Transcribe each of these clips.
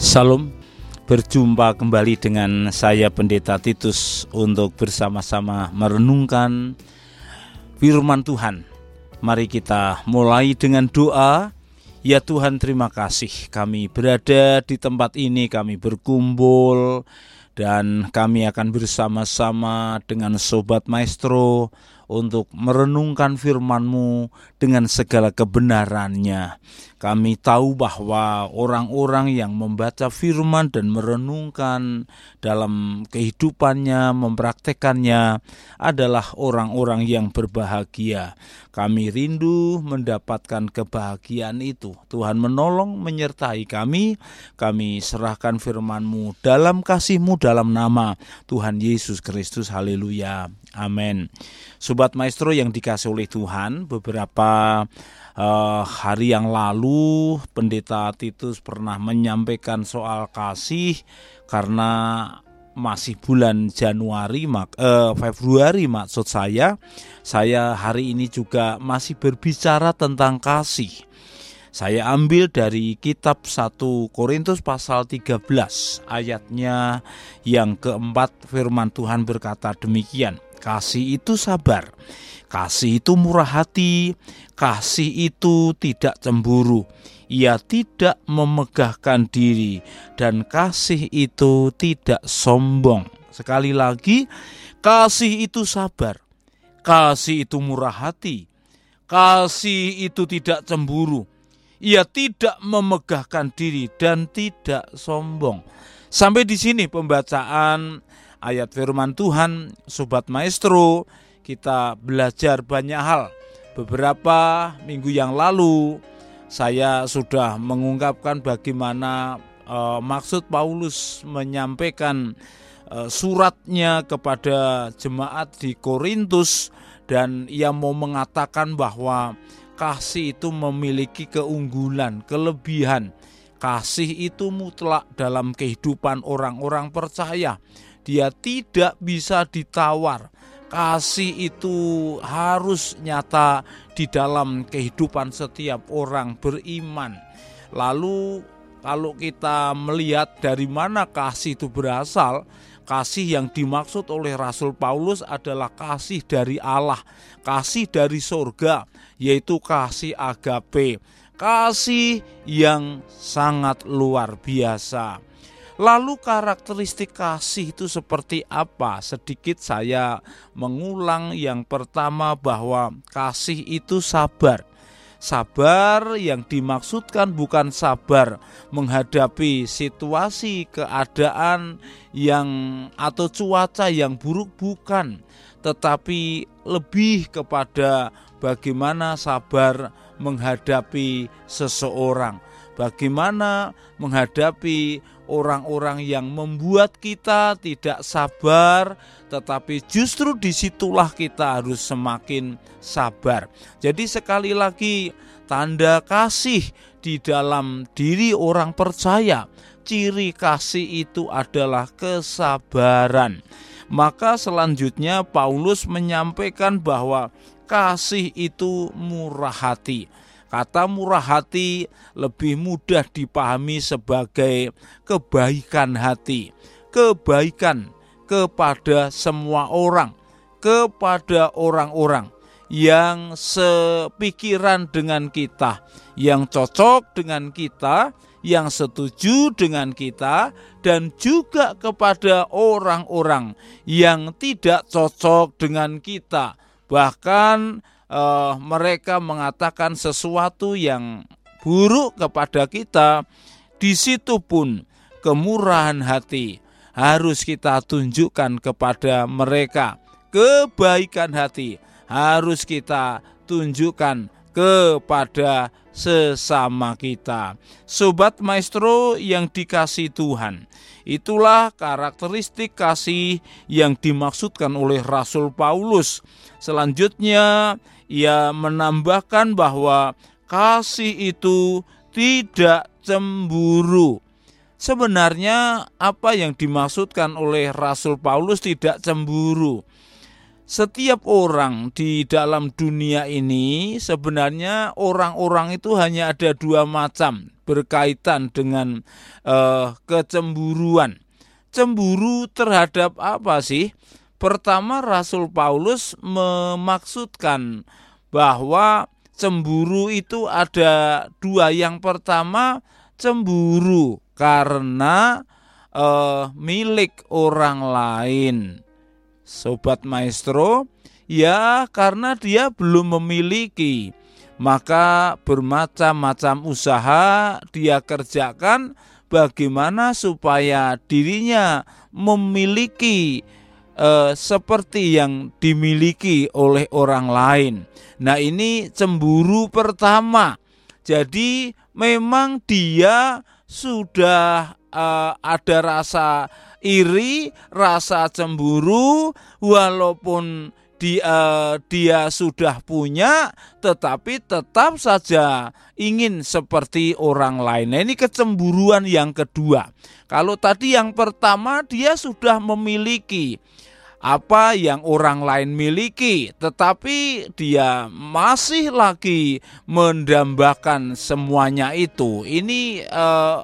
Salam Berjumpa kembali dengan saya Pendeta Titus untuk bersama-sama merenungkan firman Tuhan. Mari kita mulai dengan doa. Ya Tuhan terima kasih kami berada di tempat ini, kami berkumpul dan kami akan bersama-sama dengan Sobat Maestro untuk merenungkan firman-Mu dengan segala kebenarannya. Kami tahu bahwa orang-orang yang membaca firman dan merenungkan dalam kehidupannya, mempraktekannya adalah orang-orang yang berbahagia. Kami rindu mendapatkan kebahagiaan itu. Tuhan menolong menyertai kami. Kami serahkan firman-Mu dalam kasih-Mu dalam nama Tuhan Yesus Kristus. Haleluya. Amin. Sobat Maestro yang dikasih oleh Tuhan, beberapa uh, hari yang lalu Pendeta Titus pernah menyampaikan soal kasih karena masih bulan Januari mak uh, Februari maksud saya. Saya hari ini juga masih berbicara tentang kasih. Saya ambil dari kitab 1 Korintus pasal 13 ayatnya yang keempat firman Tuhan berkata demikian. Kasih itu sabar, kasih itu murah hati, kasih itu tidak cemburu. Ia tidak memegahkan diri, dan kasih itu tidak sombong. Sekali lagi, kasih itu sabar, kasih itu murah hati, kasih itu tidak cemburu. Ia tidak memegahkan diri dan tidak sombong. Sampai di sini pembacaan ayat firman Tuhan, Sobat Maestro, kita belajar banyak hal. Beberapa minggu yang lalu saya sudah mengungkapkan bagaimana uh, maksud Paulus menyampaikan uh, suratnya kepada jemaat di Korintus dan ia mau mengatakan bahwa kasih itu memiliki keunggulan, kelebihan. Kasih itu mutlak dalam kehidupan orang-orang percaya dia tidak bisa ditawar. Kasih itu harus nyata di dalam kehidupan setiap orang beriman. Lalu kalau kita melihat dari mana kasih itu berasal, kasih yang dimaksud oleh Rasul Paulus adalah kasih dari Allah, kasih dari sorga, yaitu kasih agape, kasih yang sangat luar biasa. Lalu karakteristik kasih itu seperti apa? Sedikit saya mengulang yang pertama bahwa kasih itu sabar. Sabar yang dimaksudkan bukan sabar menghadapi situasi keadaan yang atau cuaca yang buruk bukan, tetapi lebih kepada bagaimana sabar menghadapi seseorang, bagaimana menghadapi orang-orang yang membuat kita tidak sabar, tetapi justru di situlah kita harus semakin sabar. Jadi, sekali lagi, tanda kasih di dalam diri orang percaya, ciri kasih itu adalah kesabaran. Maka, selanjutnya, Paulus menyampaikan bahwa kasih itu murah hati. Kata murah hati lebih mudah dipahami sebagai kebaikan hati, kebaikan kepada semua orang, kepada orang-orang yang sepikiran dengan kita, yang cocok dengan kita, yang setuju dengan kita, dan juga kepada orang-orang yang tidak cocok dengan kita, bahkan uh, mereka mengatakan sesuatu yang buruk kepada kita, di situ pun kemurahan hati harus kita tunjukkan kepada mereka. Kebaikan hati harus kita tunjukkan kepada sesama kita. Sobat maestro yang dikasih Tuhan, itulah karakteristik kasih yang dimaksudkan oleh Rasul Paulus. Selanjutnya, ia menambahkan bahwa kasih itu tidak cemburu. Sebenarnya apa yang dimaksudkan oleh Rasul Paulus tidak cemburu? Setiap orang di dalam dunia ini sebenarnya orang-orang itu hanya ada dua macam berkaitan dengan uh, kecemburuan. Cemburu terhadap apa sih? Pertama Rasul Paulus memaksudkan bahwa cemburu itu ada dua. Yang pertama cemburu karena uh, milik orang lain Sobat Maestro, ya karena dia belum memiliki, maka bermacam-macam usaha dia kerjakan bagaimana supaya dirinya memiliki eh, seperti yang dimiliki oleh orang lain. Nah, ini cemburu pertama. Jadi memang dia sudah uh, ada rasa iri, rasa cemburu, walaupun dia, dia sudah punya, tetapi tetap saja ingin seperti orang lain. Nah, ini kecemburuan yang kedua. Kalau tadi yang pertama dia sudah memiliki apa yang orang lain miliki, tetapi dia masih lagi mendambakan semuanya itu. Ini eh,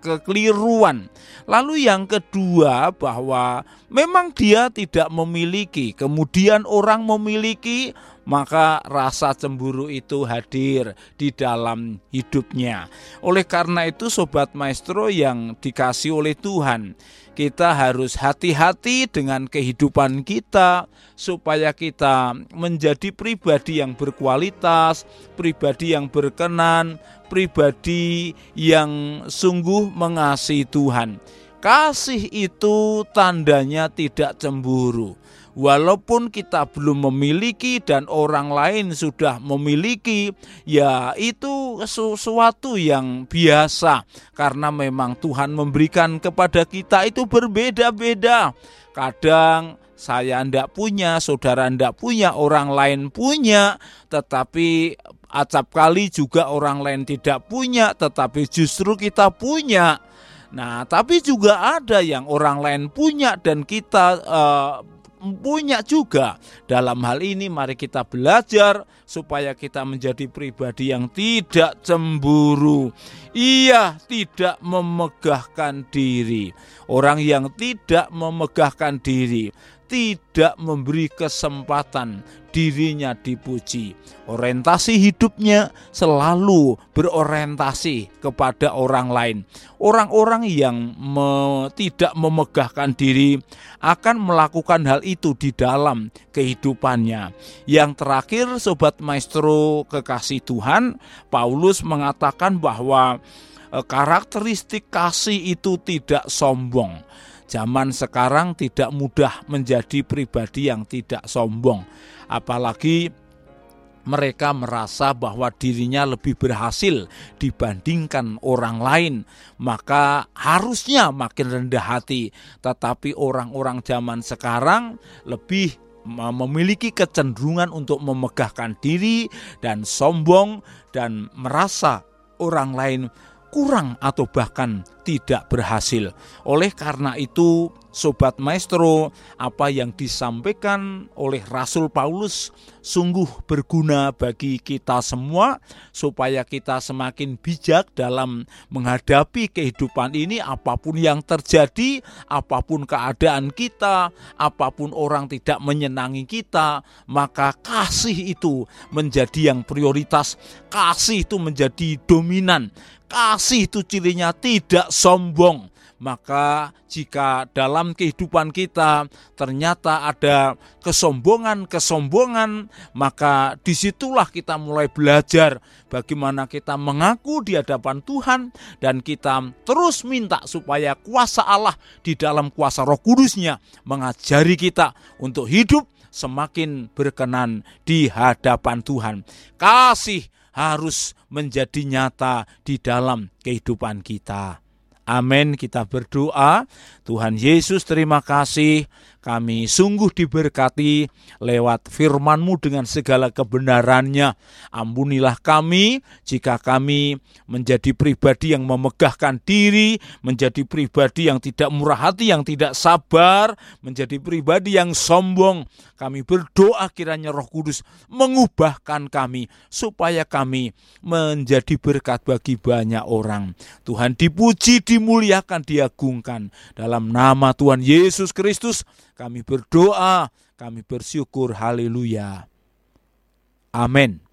kekeliruan. Lalu yang kedua bahwa memang dia tidak memiliki, kemudian orang memiliki, maka rasa cemburu itu hadir di dalam hidupnya. Oleh karena itu sobat maestro yang dikasih oleh Tuhan, kita harus hati-hati dengan kehidupan kita supaya kita menjadi pribadi yang berkualitas, pribadi yang berkenan, pribadi yang sungguh mengasihi Tuhan. Kasih itu tandanya tidak cemburu. Walaupun kita belum memiliki dan orang lain sudah memiliki, ya itu sesuatu yang biasa karena memang Tuhan memberikan kepada kita itu berbeda-beda. Kadang saya ndak punya, saudara ndak punya, orang lain punya, tetapi acap kali juga orang lain tidak punya, tetapi justru kita punya. Nah, tapi juga ada yang orang lain punya dan kita uh, punya juga. Dalam hal ini mari kita belajar supaya kita menjadi pribadi yang tidak cemburu. Ia tidak memegahkan diri. Orang yang tidak memegahkan diri tidak memberi kesempatan dirinya dipuji. Orientasi hidupnya selalu berorientasi kepada orang lain. Orang-orang yang me, tidak memegahkan diri akan melakukan hal itu di dalam kehidupannya. Yang terakhir, sobat maestro kekasih Tuhan, Paulus mengatakan bahwa eh, karakteristik kasih itu tidak sombong zaman sekarang tidak mudah menjadi pribadi yang tidak sombong. Apalagi mereka merasa bahwa dirinya lebih berhasil dibandingkan orang lain, maka harusnya makin rendah hati. Tetapi orang-orang zaman sekarang lebih memiliki kecenderungan untuk memegahkan diri dan sombong dan merasa orang lain kurang atau bahkan tidak berhasil. Oleh karena itu, sobat maestro, apa yang disampaikan oleh Rasul Paulus sungguh berguna bagi kita semua supaya kita semakin bijak dalam menghadapi kehidupan ini apa pun yang terjadi, apa pun keadaan kita, apa pun orang tidak menyenangi kita, maka kasih itu menjadi yang prioritas, kasih itu menjadi dominan kasih itu cirinya tidak sombong. Maka jika dalam kehidupan kita ternyata ada kesombongan-kesombongan, maka di situlah kita mulai belajar bagaimana kita mengaku di hadapan Tuhan dan kita terus minta supaya kuasa Allah di dalam kuasa roh kudusnya mengajari kita untuk hidup semakin berkenan di hadapan Tuhan. Kasih harus menjadi nyata di dalam kehidupan kita. Amin. Kita berdoa, Tuhan Yesus, terima kasih kami sungguh diberkati lewat firman-Mu dengan segala kebenarannya. Ampunilah kami jika kami menjadi pribadi yang memegahkan diri, menjadi pribadi yang tidak murah hati, yang tidak sabar, menjadi pribadi yang sombong. Kami berdoa kiranya Roh Kudus mengubahkan kami supaya kami menjadi berkat bagi banyak orang. Tuhan dipuji, dimuliakan, diagungkan. Dalam nama Tuhan Yesus Kristus kami berdoa, kami bersyukur. Haleluya. Amin.